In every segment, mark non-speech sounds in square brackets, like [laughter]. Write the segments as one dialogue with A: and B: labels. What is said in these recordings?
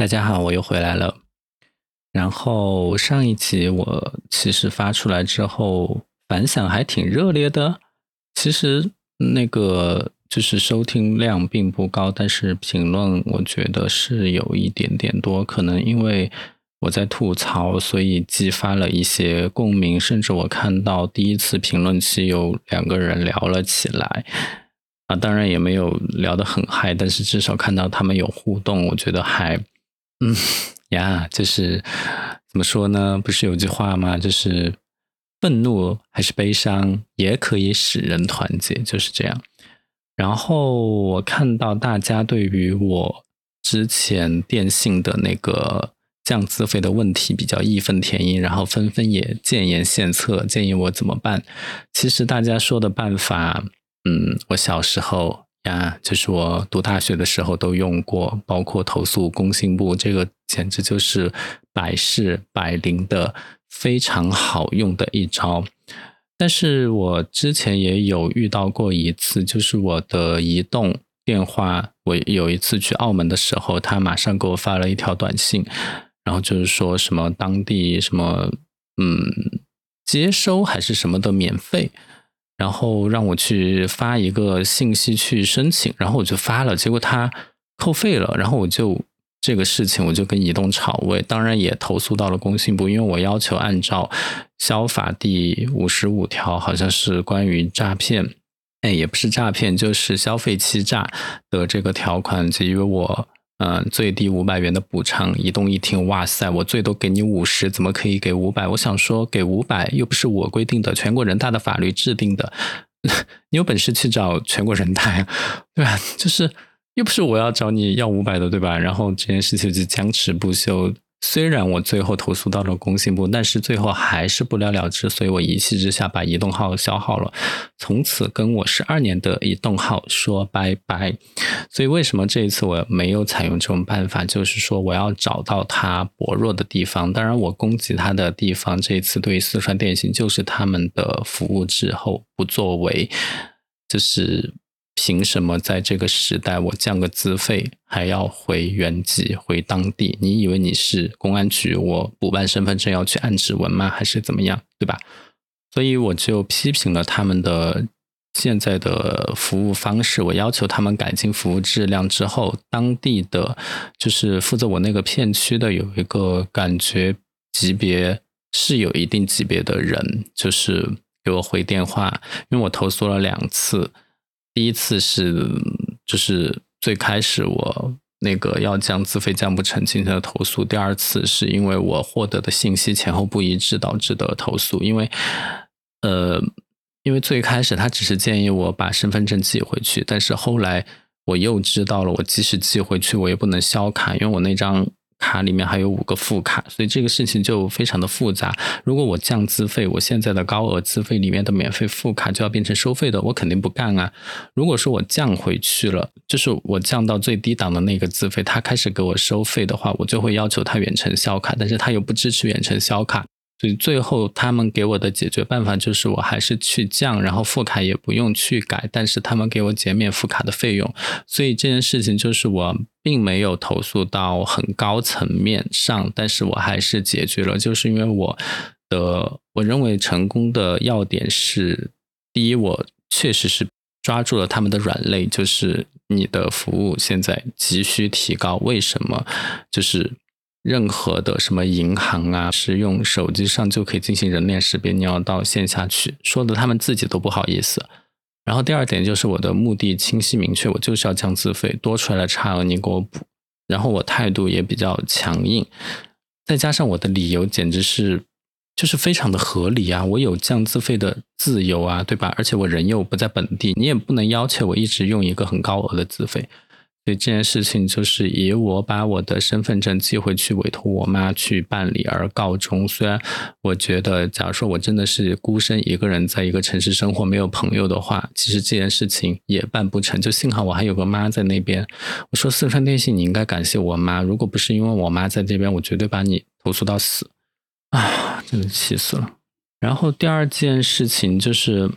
A: 大家好，我又回来了。然后上一集我其实发出来之后反响还挺热烈的，其实那个就是收听量并不高，但是评论我觉得是有一点点多，可能因为我在吐槽，所以激发了一些共鸣，甚至我看到第一次评论区有两个人聊了起来。啊，当然也没有聊得很嗨，但是至少看到他们有互动，我觉得还，嗯呀，就是怎么说呢？不是有句话吗？就是愤怒还是悲伤也可以使人团结，就是这样。然后我看到大家对于我之前电信的那个降资费的问题比较义愤填膺，然后纷纷也建言献策，建议我怎么办。其实大家说的办法。嗯，我小时候呀，就是我读大学的时候都用过，包括投诉工信部，这个简直就是百试百灵的非常好用的一招。但是我之前也有遇到过一次，就是我的移动电话，我有一次去澳门的时候，他马上给我发了一条短信，然后就是说什么当地什么嗯接收还是什么的免费。然后让我去发一个信息去申请，然后我就发了，结果他扣费了，然后我就这个事情我就跟移动吵，我当然也投诉到了工信部，因为我要求按照消法第五十五条，好像是关于诈骗，哎，也不是诈骗，就是消费欺诈的这个条款给予我。嗯，最低五百元的补偿，移动一听，哇塞，我最多给你五十，怎么可以给五百？我想说，给五百又不是我规定的，全国人大的法律制定的，[laughs] 你有本事去找全国人大呀，对吧？就是又不是我要找你要五百的，对吧？然后这件事情就僵持不休。虽然我最后投诉到了工信部，但是最后还是不了了之，所以我一气之下把移动号消耗了，从此跟我十二年的移动号说拜拜。所以为什么这一次我没有采用这种办法？就是说我要找到它薄弱的地方。当然，我攻击它的地方，这一次对四川电信就是他们的服务滞后不作为，就是。凭什么在这个时代，我降个资费还要回原籍回当地？你以为你是公安局，我补办身份证要去按指纹吗？还是怎么样？对吧？所以我就批评了他们的现在的服务方式，我要求他们改进服务质量之后，当地的就是负责我那个片区的有一个感觉级别是有一定级别的人，就是给我回电话，因为我投诉了两次。第一次是就是最开始我那个要降自费降不成进行的投诉，第二次是因为我获得的信息前后不一致导致的投诉，因为呃因为最开始他只是建议我把身份证寄回去，但是后来我又知道了，我即使寄回去我也不能销卡，因为我那张。卡里面还有五个副卡，所以这个事情就非常的复杂。如果我降资费，我现在的高额资费里面的免费副卡就要变成收费的，我肯定不干啊。如果说我降回去了，就是我降到最低档的那个资费，他开始给我收费的话，我就会要求他远程销卡，但是他又不支持远程销卡。所以最后他们给我的解决办法就是，我还是去降，然后副卡也不用去改，但是他们给我减免副卡的费用。所以这件事情就是我并没有投诉到很高层面上，但是我还是解决了，就是因为我的我认为成功的要点是，第一，我确实是抓住了他们的软肋，就是你的服务现在急需提高，为什么？就是。任何的什么银行啊，是用手机上就可以进行人脸识别，你要到线下去，说的他们自己都不好意思。然后第二点就是我的目的清晰明确，我就是要降资费，多出来的差额你给我补。然后我态度也比较强硬，再加上我的理由简直是就是非常的合理啊，我有降资费的自由啊，对吧？而且我人又不在本地，你也不能要求我一直用一个很高额的资费。所以这件事情就是以我把我的身份证寄回去，委托我妈去办理而告终。虽然我觉得，假如说我真的是孤身一个人在一个城市生活，没有朋友的话，其实这件事情也办不成。就幸好我还有个妈在那边。我说四川电信，你应该感谢我妈。如果不是因为我妈在这边，我绝对把你投诉到死。啊，真的气死了。然后第二件事情就是。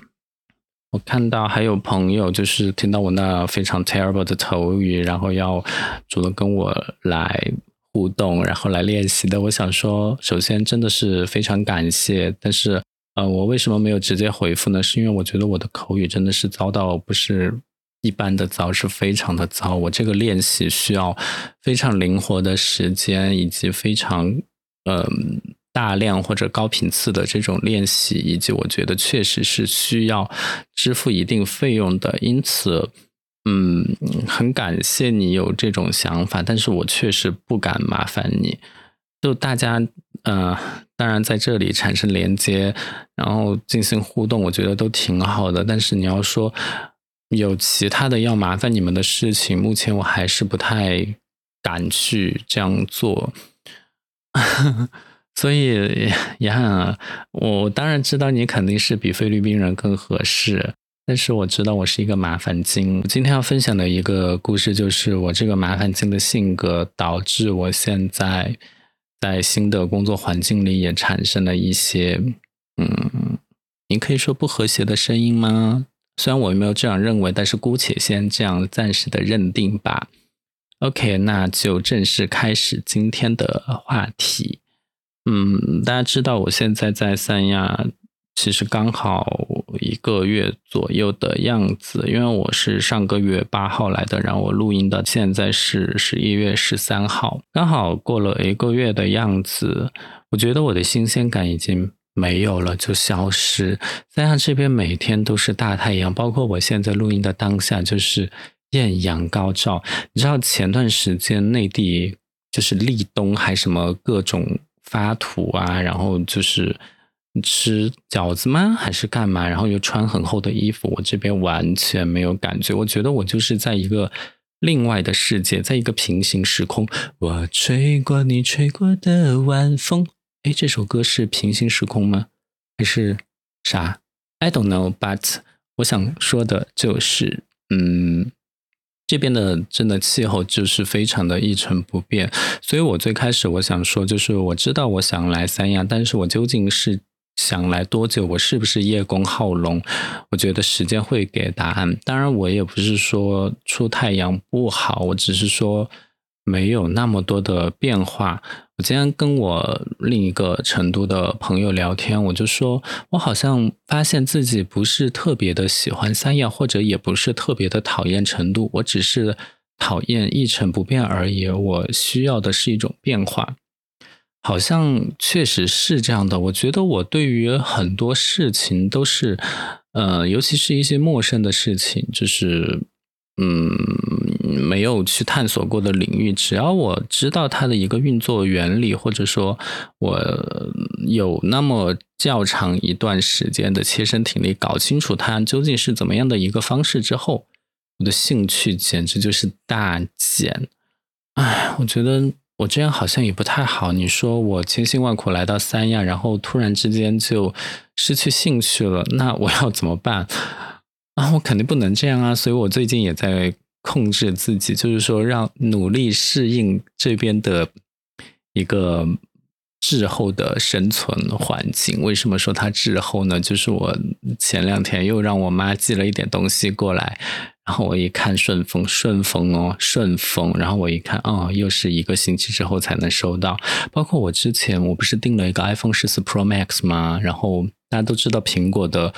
A: 我看到还有朋友就是听到我那非常 terrible 的口语，然后要主动跟我来互动，然后来练习的。我想说，首先真的是非常感谢，但是呃，我为什么没有直接回复呢？是因为我觉得我的口语真的是糟到不是一般的糟，是非常的糟。我这个练习需要非常灵活的时间，以及非常嗯。大量或者高频次的这种练习，以及我觉得确实是需要支付一定费用的，因此，嗯，很感谢你有这种想法，但是我确实不敢麻烦你。就大家，呃，当然在这里产生连接，然后进行互动，我觉得都挺好的。但是你要说有其他的要麻烦你们的事情，目前我还是不太敢去这样做。[laughs] 所以，[laughs] 也很，我当然知道你肯定是比菲律宾人更合适，但是我知道我是一个麻烦精。今天要分享的一个故事，就是我这个麻烦精的性格，导致我现在在新的工作环境里也产生了一些，嗯，你可以说不和谐的声音吗？虽然我没有这样认为，但是姑且先这样暂时的认定吧。OK，那就正式开始今天的话题。嗯，大家知道我现在在三亚，其实刚好一个月左右的样子，因为我是上个月八号来的，然后我录音的现在是十一月十三号，刚好过了一个月的样子，我觉得我的新鲜感已经没有了，就消失。三亚这边每天都是大太阳，包括我现在录音的当下就是艳阳高照。你知道前段时间内地就是立冬还什么各种。发土啊，然后就是吃饺子吗？还是干嘛？然后又穿很厚的衣服，我这边完全没有感觉。我觉得我就是在一个另外的世界，在一个平行时空。我吹过你吹过的晚风。哎，这首歌是平行时空吗？还是啥？I don't know. But 我想说的就是，嗯。这边的真的气候就是非常的一成不变，所以我最开始我想说，就是我知道我想来三亚，但是我究竟是想来多久？我是不是叶公好龙？我觉得时间会给答案。当然，我也不是说出太阳不好，我只是说。没有那么多的变化。今天跟我另一个成都的朋友聊天，我就说，我好像发现自己不是特别的喜欢三亚，或者也不是特别的讨厌成都，我只是讨厌一成不变而已。我需要的是一种变化，好像确实是这样的。我觉得我对于很多事情都是，呃，尤其是一些陌生的事情，就是。嗯，没有去探索过的领域，只要我知道它的一个运作原理，或者说我有那么较长一段时间的切身体力，搞清楚它究竟是怎么样的一个方式之后，我的兴趣简直就是大减。哎，我觉得我这样好像也不太好。你说我千辛万苦来到三亚，然后突然之间就失去兴趣了，那我要怎么办？啊，我肯定不能这样啊！所以我最近也在控制自己，就是说让努力适应这边的一个滞后的生存环境。为什么说它滞后呢？就是我前两天又让我妈寄了一点东西过来，然后我一看顺丰，顺丰哦，顺丰，然后我一看，哦，又是一个星期之后才能收到。包括我之前我不是订了一个 iPhone 十四 Pro Max 吗？然后大家都知道苹果的。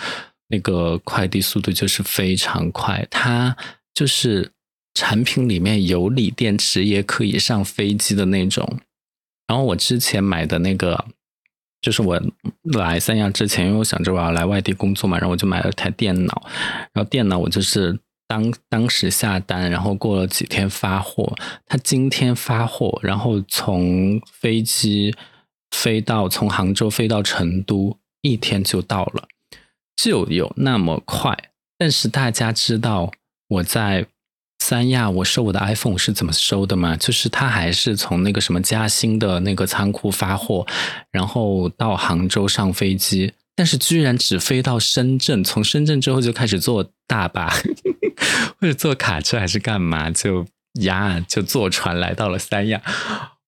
A: 那个快递速度就是非常快，它就是产品里面有锂电池也可以上飞机的那种。然后我之前买的那个，就是我来三亚之前，因为我想着我要来外地工作嘛，然后我就买了台电脑。然后电脑我就是当当时下单，然后过了几天发货，他今天发货，然后从飞机飞到从杭州飞到成都，一天就到了。就有那么快，但是大家知道我在三亚我收我的 iPhone 是怎么收的吗？就是他还是从那个什么嘉兴的那个仓库发货，然后到杭州上飞机，但是居然只飞到深圳，从深圳之后就开始坐大巴 [laughs] 或者坐卡车还是干嘛，就呀就坐船来到了三亚。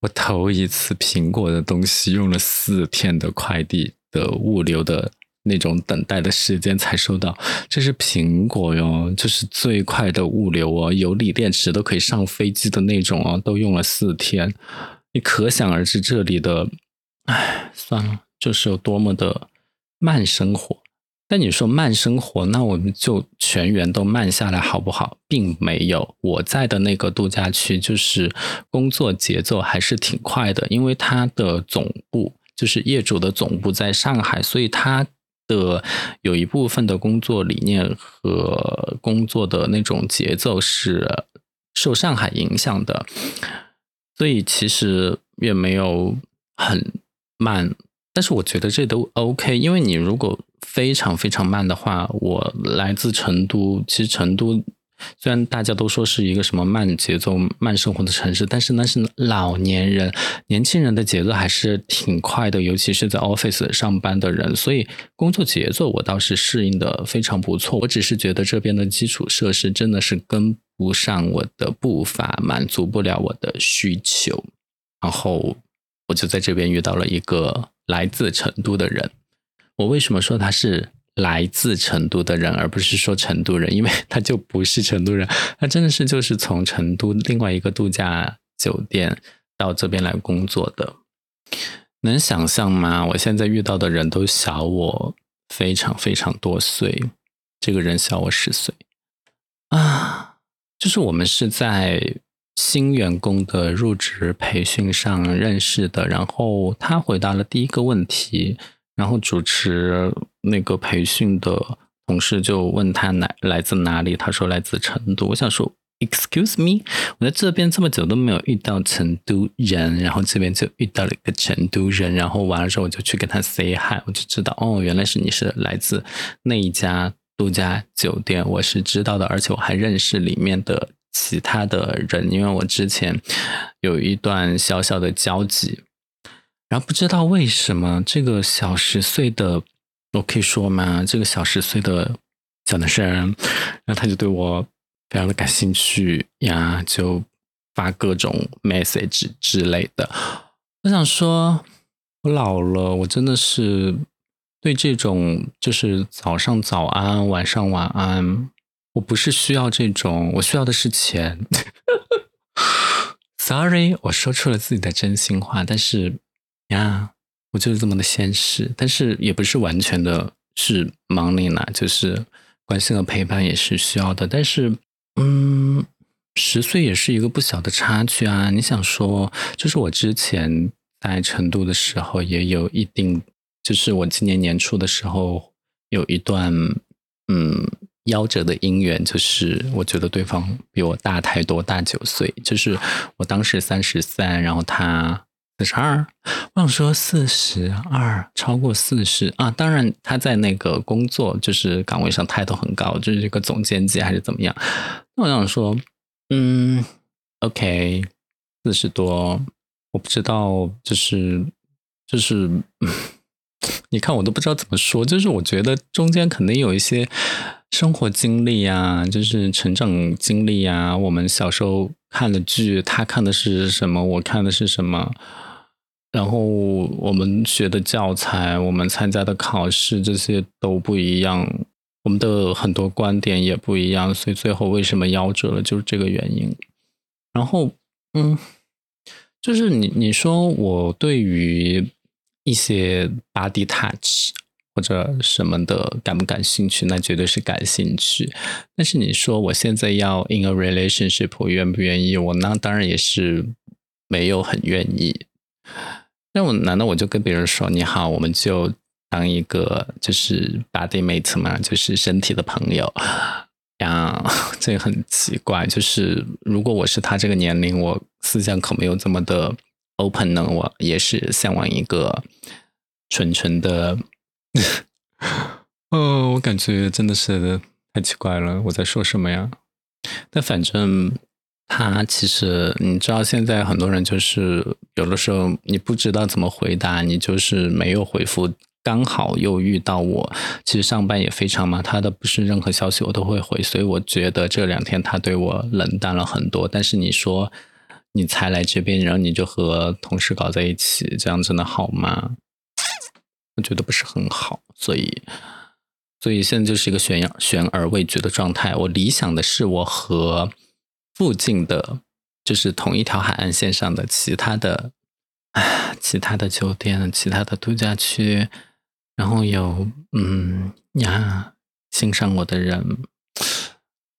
A: 我头一次苹果的东西用了四天的快递的物流的。那种等待的时间才收到，这是苹果哟，就是最快的物流哦，有锂电池都可以上飞机的那种哦，都用了四天，你可想而知这里的，唉，算了，就是有多么的慢生活。但你说慢生活，那我们就全员都慢下来好不好？并没有，我在的那个度假区就是工作节奏还是挺快的，因为它的总部就是业主的总部在上海，所以它的有一部分的工作理念和工作的那种节奏是受上海影响的，所以其实也没有很慢。但是我觉得这都 OK，因为你如果非常非常慢的话，我来自成都，其实成都虽然大家都说是一个什么慢节奏、慢生活的城市，但是那是老年人、年轻人的节奏还是挺快的，尤其是在 office 上班的人，所以工作节奏我倒是适应的非常不错。我只是觉得这边的基础设施真的是跟不上我的步伐，满足不了我的需求，然后我就在这边遇到了一个。来自成都的人，我为什么说他是来自成都的人，而不是说成都人？因为他就不是成都人，他真的是就是从成都另外一个度假酒店到这边来工作的。能想象吗？我现在遇到的人都小我非常非常多岁，这个人小我十岁啊，就是我们是在。新员工的入职培训上认识的，然后他回答了第一个问题，然后主持那个培训的同事就问他来来自哪里，他说来自成都。我想说，Excuse me，我在这边这么久都没有遇到成都人，然后这边就遇到了一个成都人，然后完了之后我就去跟他 say hi，我就知道哦，原来是你是来自那一家度假酒店，我是知道的，而且我还认识里面的。其他的人，因为我之前有一段小小的交集，然后不知道为什么这个小十岁的，我可以说吗？这个小十岁的小男生，然后他就对我非常的感兴趣呀，就发各种 message 之类的。我想说，我老了，我真的是对这种就是早上早安，晚上晚安。我不是需要这种，我需要的是钱。[laughs] Sorry，我说出了自己的真心话，但是呀，我就是这么的现实。但是也不是完全的是 money 呢，就是关心和陪伴也是需要的。但是，嗯，十岁也是一个不小的差距啊。你想说，就是我之前在成都的时候，也有一定，就是我今年年初的时候有一段，嗯。夭折的姻缘就是，我觉得对方比我大太多，大九岁。就是我当时三十三，然后他四十二。我想说四十二，超过四十啊！当然他在那个工作就是岗位上态度很高，就是这个总监级还是怎么样。那我想说，嗯，OK，四十多，我不知道，就是就是，[laughs] 你看我都不知道怎么说，就是我觉得中间肯定有一些。生活经历呀，就是成长经历呀。我们小时候看的剧，他看的是什么？我看的是什么？然后我们学的教材，我们参加的考试，这些都不一样。我们的很多观点也不一样，所以最后为什么夭折了，就是这个原因。然后，嗯，就是你你说我对于一些 body touch。或者什么的感不感兴趣？那绝对是感兴趣。但是你说我现在要 in a relationship，我愿不愿意？我那当然也是没有很愿意。那我难道我就跟别人说你好，我们就当一个就是 body mate 嘛，[laughs] 就是身体的朋友 [laughs] 呀？[laughs] 这个很奇怪。就是如果我是他这个年龄，我思想可没有这么的 open 呢。我也是向往一个纯纯的。哦，我感觉真的是太奇怪了，我在说什么呀？但反正他其实，你知道，现在很多人就是有的时候你不知道怎么回答，你就是没有回复，刚好又遇到我，其实上班也非常忙，他的不是任何消息我都会回，所以我觉得这两天他对我冷淡了很多。但是你说你才来这边，然后你就和同事搞在一起，这样真的好吗？我觉得不是很好，所以，所以现在就是一个悬悬而未决的状态。我理想的是我和附近的，就是同一条海岸线上的其他的啊，其他的酒店、其他的度假区，然后有嗯呀欣赏我的人。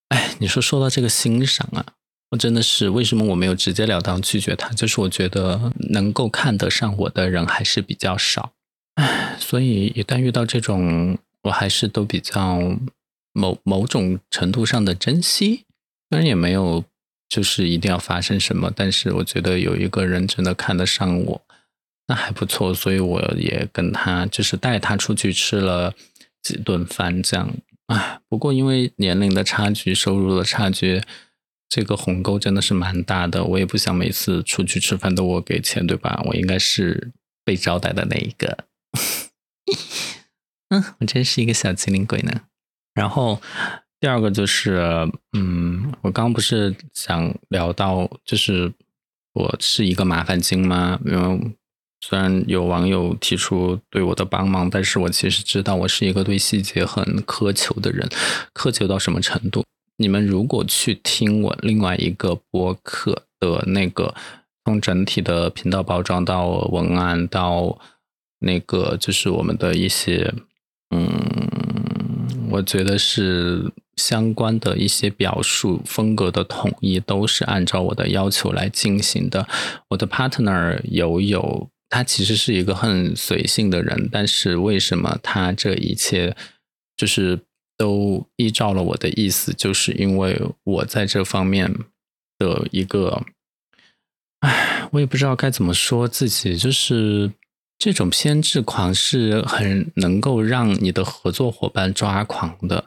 A: 哎，你说说到这个欣赏啊，我真的是为什么我没有直截了当拒绝他？就是我觉得能够看得上我的人还是比较少。唉，所以一旦遇到这种，我还是都比较某某种程度上的珍惜。虽然也没有就是一定要发生什么，但是我觉得有一个人真的看得上我，那还不错。所以我也跟他就是带他出去吃了几顿饭，这样。唉，不过因为年龄的差距、收入的差距，这个鸿沟真的是蛮大的。我也不想每次出去吃饭都我给钱，对吧？我应该是被招待的那一个。[laughs] 嗯，我真是一个小机灵鬼呢。然后第二个就是，嗯，我刚不是想聊到，就是我是一个麻烦精吗？因为虽然有网友提出对我的帮忙，但是我其实知道我是一个对细节很苛求的人，苛求到什么程度？你们如果去听我另外一个播客的那个，从整体的频道包装到文案到那个，就是我们的一些，嗯，我觉得是相关的一些表述风格的统一，都是按照我的要求来进行的。我的 partner 有有。他其实是一个很随性的人，但是为什么他这一切就是都依照了我的意思？就是因为我在这方面的一个，唉，我也不知道该怎么说自己，就是这种偏执狂是很能够让你的合作伙伴抓狂的。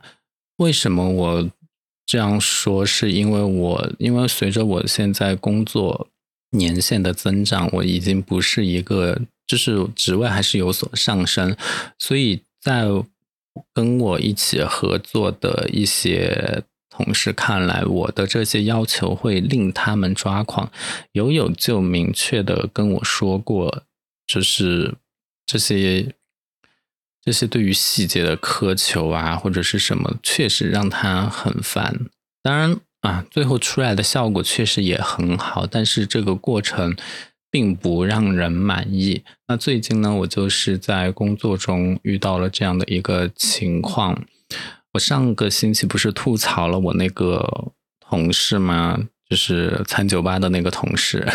A: 为什么我这样说？是因为我因为随着我现在工作。年限的增长，我已经不是一个，就是职位还是有所上升，所以在跟我一起合作的一些同事看来，我的这些要求会令他们抓狂。友友就明确的跟我说过，就是这些这些对于细节的苛求啊，或者是什么，确实让他很烦。当然。啊，最后出来的效果确实也很好，但是这个过程并不让人满意。那最近呢，我就是在工作中遇到了这样的一个情况。我上个星期不是吐槽了我那个同事吗？就是餐酒吧的那个同事。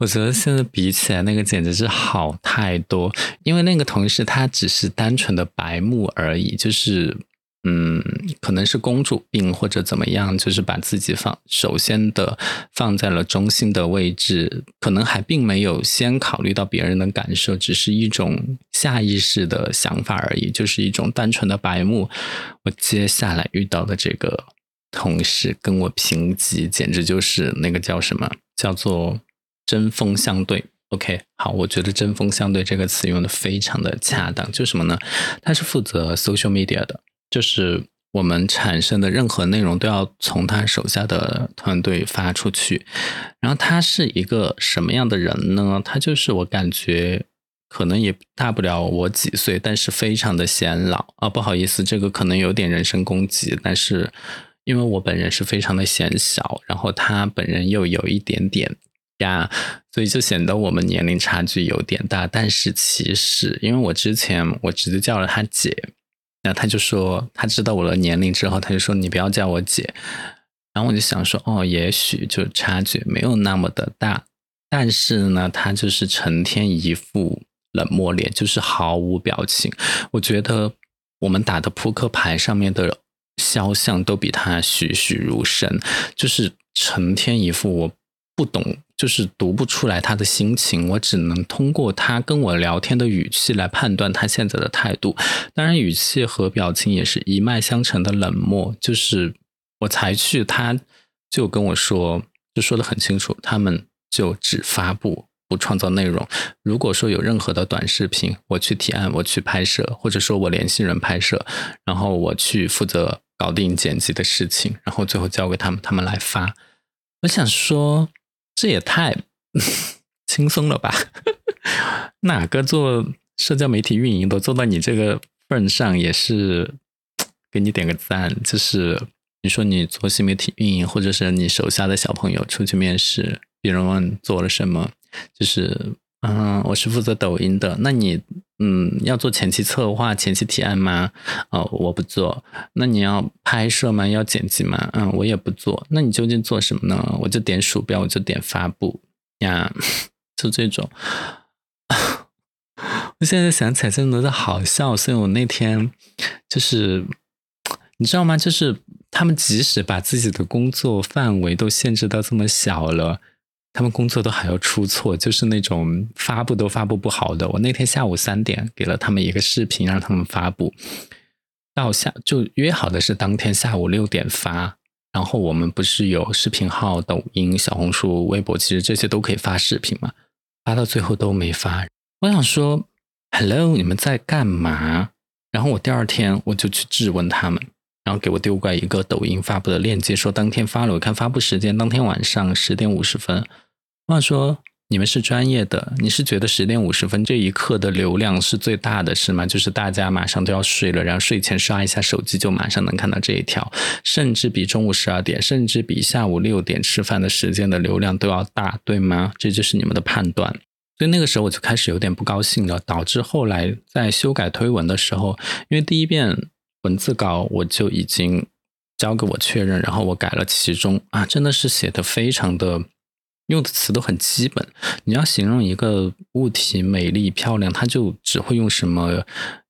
A: 我觉得现在比起来，那个简直是好太多。因为那个同事他只是单纯的白目而已，就是。嗯，可能是公主病或者怎么样，就是把自己放首先的放在了中心的位置，可能还并没有先考虑到别人的感受，只是一种下意识的想法而已，就是一种单纯的白目。我接下来遇到的这个同事跟我评级，简直就是那个叫什么，叫做针锋相对。OK，好，我觉得针锋相对这个词用的非常的恰当，就什么呢？他是负责 social media 的。就是我们产生的任何内容都要从他手下的团队发出去，然后他是一个什么样的人呢？他就是我感觉可能也大不了我几岁，但是非常的显老啊！不好意思，这个可能有点人身攻击，但是因为我本人是非常的显小，然后他本人又有一点点呀，所以就显得我们年龄差距有点大。但是其实，因为我之前我直接叫了他姐。那他就说，他知道我的年龄之后，他就说你不要叫我姐。然后我就想说，哦，也许就差距没有那么的大，但是呢，他就是成天一副冷漠脸，就是毫无表情。我觉得我们打的扑克牌上面的肖像都比他栩栩如生，就是成天一副我不懂。就是读不出来他的心情，我只能通过他跟我聊天的语气来判断他现在的态度。当然，语气和表情也是一脉相承的冷漠。就是我才去，他就跟我说，就说的很清楚，他们就只发布不创造内容。如果说有任何的短视频，我去提案，我去拍摄，或者说我联系人拍摄，然后我去负责搞定剪辑的事情，然后最后交给他们，他们来发。我想说。这也太 [laughs] 轻松了吧！[laughs] 哪个做社交媒体运营都做到你这个份上，也是 [tsk] 给你点个赞。就是你说你做新媒体运营，或者是你手下的小朋友出去面试，别人问做了什么，就是嗯，我是负责抖音的，那你嗯要做前期策划、前期提案吗？哦，我不做。那你要拍摄吗？要剪辑吗？嗯，我也不做。那你究竟做什么呢？我就点鼠标，我就点发布呀，[laughs] 就这种。[laughs] 我现在想起来真的是好笑，所以我那天就是你知道吗？就是他们即使把自己的工作范围都限制到这么小了，他们工作都还要出错，就是那种发布都发布不好的。我那天下午三点给了他们一个视频，让他们发布，到下就约好的是当天下午六点发，然后我们不是有视频号、抖音、小红书、微博，其实这些都可以发视频嘛，发到最后都没发。我想说。Hello，你们在干嘛？然后我第二天我就去质问他们，然后给我丢过来一个抖音发布的链接，说当天发了。我看发布时间当天晚上十点五十分。我说你们是专业的，你是觉得十点五十分这一刻的流量是最大的是吗？就是大家马上都要睡了，然后睡前刷一下手机就马上能看到这一条，甚至比中午十二点，甚至比下午六点吃饭的时间的流量都要大，对吗？这就是你们的判断。所以那个时候我就开始有点不高兴了，导致后来在修改推文的时候，因为第一遍文字稿我就已经交给我确认，然后我改了其中啊，真的是写的非常的用的词都很基本。你要形容一个物体美丽漂亮，它就只会用什么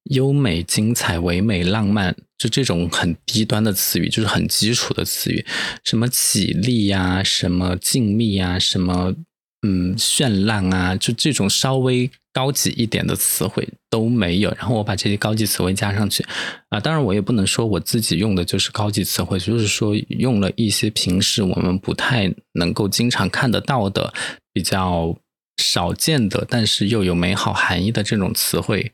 A: 优美、精彩、唯美、浪漫，就这种很低端的词语，就是很基础的词语，什么绮丽呀，什么静谧呀，什么。嗯，绚烂啊，就这种稍微高级一点的词汇都没有。然后我把这些高级词汇加上去啊，当然我也不能说我自己用的就是高级词汇，就是说用了一些平时我们不太能够经常看得到的、比较少见的，但是又有美好含义的这种词汇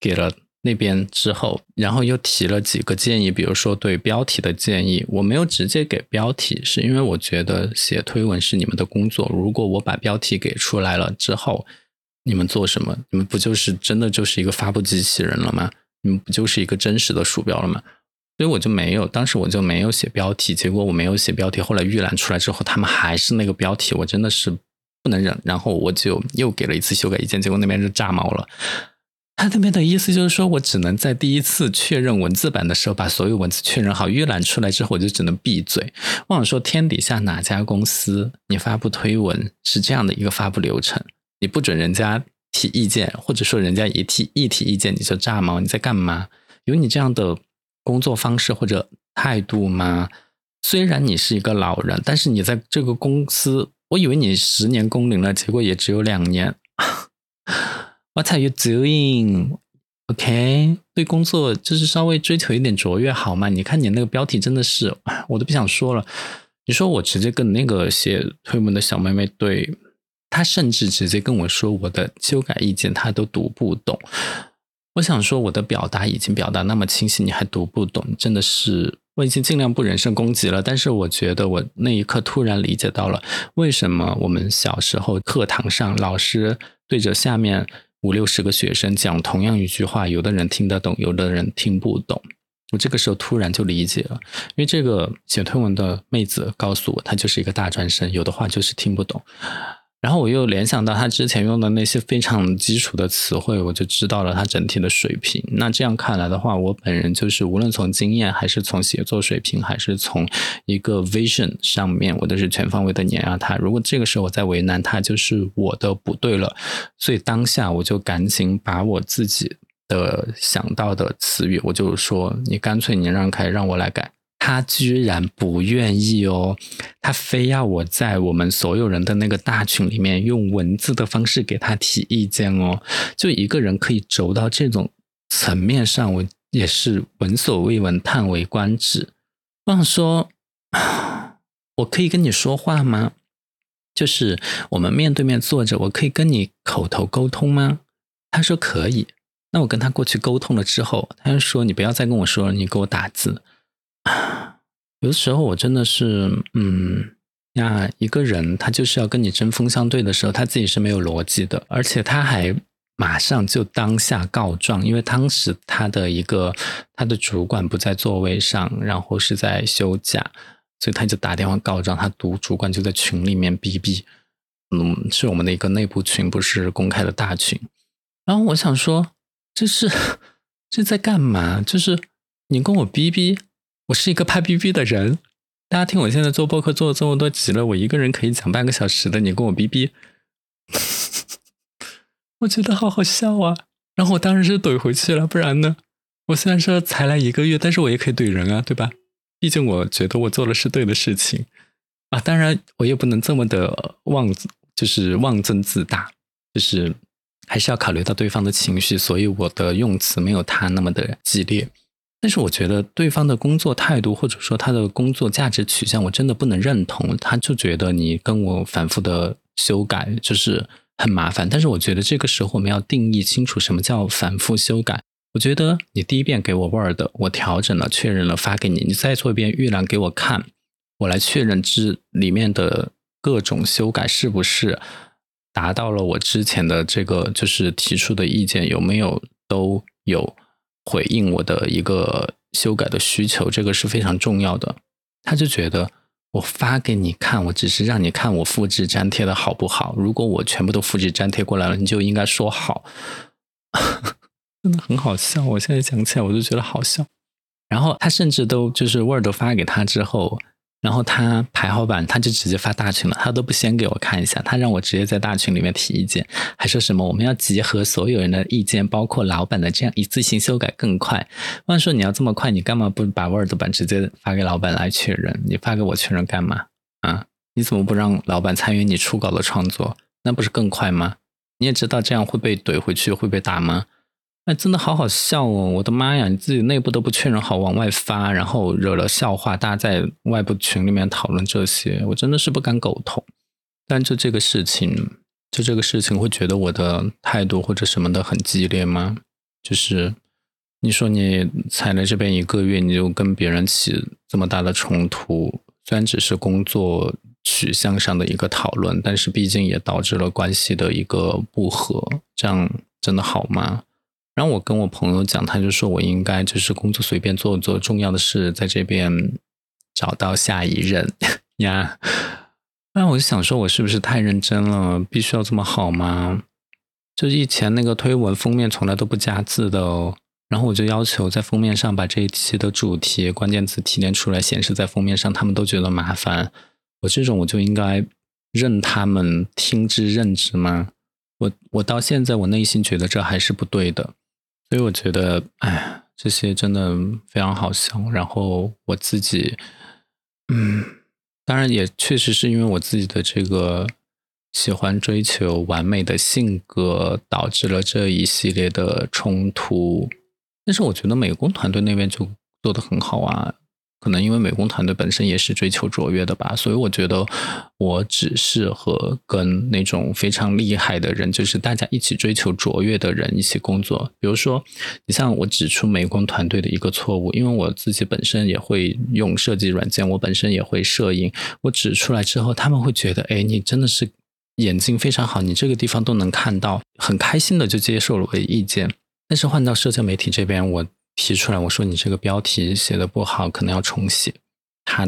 A: 给了。那边之后，然后又提了几个建议，比如说对标题的建议，我没有直接给标题，是因为我觉得写推文是你们的工作。如果我把标题给出来了之后，你们做什么？你们不就是真的就是一个发布机器人了吗？你们不就是一个真实的鼠标了吗？所以我就没有，当时我就没有写标题。结果我没有写标题，后来预览出来之后，他们还是那个标题，我真的是不能忍。然后我就又给了一次修改意见，结果那边就炸毛了。他那边的意思就是说，我只能在第一次确认文字版的时候把所有文字确认好，预览出来之后我就只能闭嘴。我想说，天底下哪家公司你发布推文是这样的一个发布流程？你不准人家提意见，或者说人家一提一提意见你就炸毛？你在干嘛？有你这样的工作方式或者态度吗？虽然你是一个老人，但是你在这个公司，我以为你十年工龄了，结果也只有两年。What are you doing? OK，对工作就是稍微追求一点卓越好吗？你看你那个标题真的是，我都不想说了。你说我直接跟那个写推文的小妹妹对，她甚至直接跟我说我的修改意见她都读不懂。我想说我的表达已经表达那么清晰，你还读不懂，真的是我已经尽量不人身攻击了。但是我觉得我那一刻突然理解到了，为什么我们小时候课堂上老师对着下面。五六十个学生讲同样一句话，有的人听得懂，有的人听不懂。我这个时候突然就理解了，因为这个写推文的妹子告诉我，她就是一个大专生，有的话就是听不懂。然后我又联想到他之前用的那些非常基础的词汇，我就知道了他整体的水平。那这样看来的话，我本人就是无论从经验，还是从写作水平，还是从一个 vision 上面，我都是全方位的碾压他。如果这个时候我在为难他，就是我的不对了。所以当下我就赶紧把我自己的想到的词语，我就说：“你干脆你让开，让我来改。”他居然不愿意哦，他非要我在我们所有人的那个大群里面用文字的方式给他提意见哦。就一个人可以轴到这种层面上，我也是闻所未闻、叹为观止。我想说，[sighs] 我可以跟你说话吗？就是我们面对面坐着，我可以跟你口头沟通吗？他说可以。那我跟他过去沟通了之后，他就说你不要再跟我说了，你给我打字。有的时候我真的是，嗯，那，一个人他就是要跟你针锋相对的时候，他自己是没有逻辑的，而且他还马上就当下告状，因为当时他的一个他的主管不在座位上，然后是在休假，所以他就打电话告状，他读主管就在群里面逼逼。嗯，是我们的一个内部群，不是公开的大群。然后我想说，这是 [laughs] 这在干嘛？就是你跟我逼逼，我是一个怕逼逼的人。大家听我现在做播客做了这么多集了，我一个人可以讲半个小时的，你跟我逼逼，[laughs] 我觉得好好笑啊！然后我当然是怼回去了，不然呢？我虽然说才来一个月，但是我也可以怼人啊，对吧？毕竟我觉得我做的是对的事情啊。当然，我也不能这么的妄，就是妄自自大，就是还是要考虑到对方的情绪，所以我的用词没有他那么的激烈。但是我觉得对方的工作态度或者说他的工作价值取向，我真的不能认同。他就觉得你跟我反复的修改就是很麻烦。但是我觉得这个时候我们要定义清楚什么叫反复修改。我觉得你第一遍给我 Word，我调整了、确认了发给你，你再做一遍预览给我看，我来确认这里面的各种修改是不是达到了我之前的这个就是提出的意见有没有都有。回应我的一个修改的需求，这个是非常重要的。他就觉得我发给你看，我只是让你看我复制粘贴的好不好。如果我全部都复制粘贴过来了，你就应该说好。[laughs] 真的很好笑，我现在想起来我就觉得好笑。然后他甚至都就是 Word 发给他之后。然后他排好版，他就直接发大群了，他都不先给我看一下，他让我直接在大群里面提意见，还说什么我们要集合所有人的意见，包括老板的，这样一次性修改更快。万说你要这么快，你干嘛不把 Word 版直接发给老板来确认？你发给我确认干嘛？啊？你怎么不让老板参与你初稿的创作？那不是更快吗？你也知道这样会被怼回去，会被打吗？哎，真的好好笑哦！我的妈呀，你自己内部都不确认好往外发，然后惹了笑话，大家在外部群里面讨论这些，我真的是不敢苟同。但就这个事情，就这个事情，会觉得我的态度或者什么的很激烈吗？就是你说你才来这边一个月，你就跟别人起这么大的冲突，虽然只是工作取向上的一个讨论，但是毕竟也导致了关系的一个不和，这样真的好吗？然后我跟我朋友讲，他就说我应该就是工作随便做做，重要的是在这边找到下一任呀。那我就想说，我是不是太认真了？必须要这么好吗？就是以前那个推文封面从来都不加字的哦。然后我就要求在封面上把这一期的主题关键词提炼出来，显示在封面上，他们都觉得麻烦。我这种我就应该任他们听之任之吗？我我到现在我内心觉得这还是不对的。所以我觉得，哎，这些真的非常好笑。然后我自己，嗯，当然也确实是因为我自己的这个喜欢追求完美的性格，导致了这一系列的冲突。但是我觉得美工团队那边就做的很好啊。可能因为美工团队本身也是追求卓越的吧，所以我觉得我只适合跟那种非常厉害的人，就是大家一起追求卓越的人一起工作。比如说，你像我指出美工团队的一个错误，因为我自己本身也会用设计软件，我本身也会摄影，我指出来之后，他们会觉得，哎，你真的是眼睛非常好，你这个地方都能看到，很开心的就接受了我的意见。但是换到社交媒体这边，我。提出来，我说你这个标题写的不好，可能要重写。他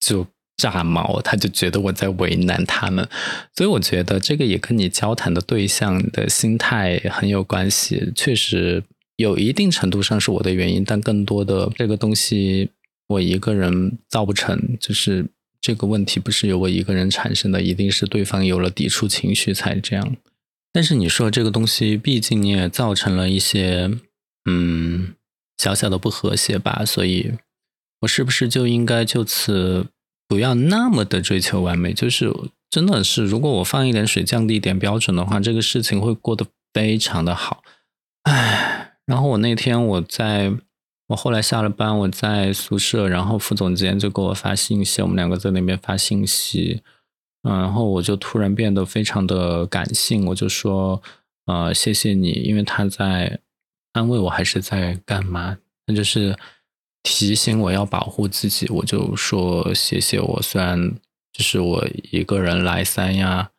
A: 就炸毛，他就觉得我在为难他们。所以我觉得这个也跟你交谈的对象的心态很有关系。确实有一定程度上是我的原因，但更多的这个东西我一个人造不成。就是这个问题不是由我一个人产生的，一定是对方有了抵触情绪才这样。但是你说这个东西，毕竟你也造成了一些，嗯。小小的不和谐吧，所以我是不是就应该就此不要那么的追求完美？就是真的是，如果我放一点水，降低一点标准的话，这个事情会过得非常的好。唉，然后我那天我在我后来下了班，我在宿舍，然后副总监就给我发信息，我们两个在那边发信息，嗯，然后我就突然变得非常的感性，我就说，呃，谢谢你，因为他在。安慰我还是在干嘛？那就是提醒我要保护自己。我就说谢谢我，虽然就是我一个人来三亚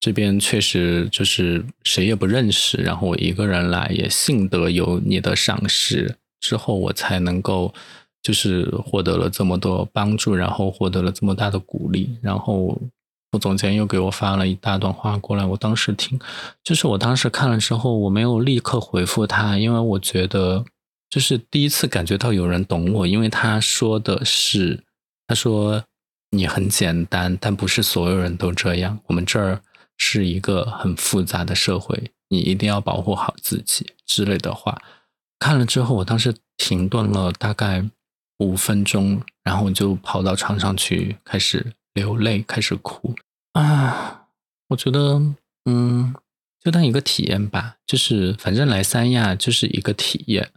A: 这边，确实就是谁也不认识。然后我一个人来，也幸得有你的赏识，之后我才能够就是获得了这么多帮助，然后获得了这么大的鼓励。然后副总监又给我发了一大段话过来，我当时听，就是我当时看了之后，我没有立刻回复他，因为我觉得就是第一次感觉到有人懂我，因为他说的是，他说你很简单，但不是所有人都这样，我们这儿是一个很复杂的社会，你一定要保护好自己之类的话。看了之后，我当时停顿了大概五分钟，然后我就跑到床上去开始流泪，开始哭啊！我觉得，嗯，就当一个体验吧，就是反正来三亚就是一个体验。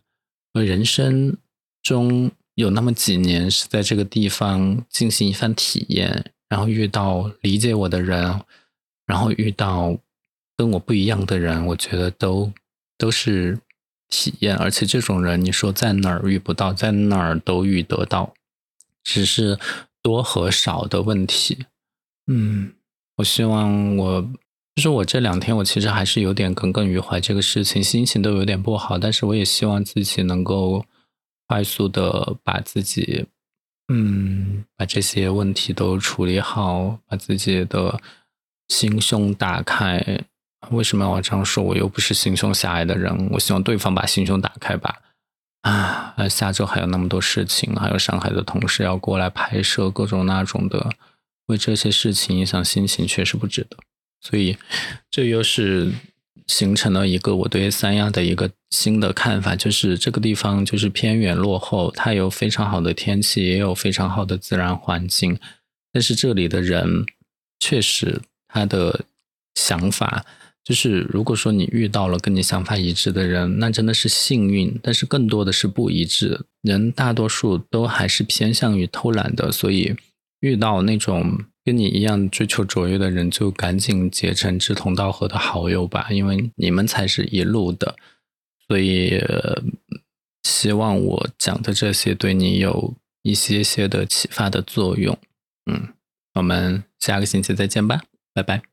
A: 我人生中有那么几年是在这个地方进行一番体验，然后遇到理解我的人，然后遇到跟我不一样的人，我觉得都都是。体验，而且这种人，你说在哪儿遇不到，在哪儿都遇得到，只是多和少的问题。嗯，我希望我，就是我这两天，我其实还是有点耿耿于怀这个事情，心情都有点不好。但是我也希望自己能够快速的把自己，嗯，把这些问题都处理好，把自己的心胸打开。为什么要这样说？我又不是心胸狭隘的人。我希望对方把心胸打开吧。啊，下周还有那么多事情，还有上海的同事要过来拍摄，各种那种的，为这些事情影响心情，确实不值得。所以，这又是形成了一个我对三亚的一个新的看法，就是这个地方就是偏远落后，它有非常好的天气，也有非常好的自然环境，但是这里的人确实他的想法。就是如果说你遇到了跟你想法一致的人，那真的是幸运。但是更多的是不一致，人大多数都还是偏向于偷懒的。所以遇到那种跟你一样追求卓越的人，就赶紧结成志同道合的好友吧，因为你们才是一路的。所以希望我讲的这些对你有一些些的启发的作用。嗯，我们下个星期再见吧，拜拜。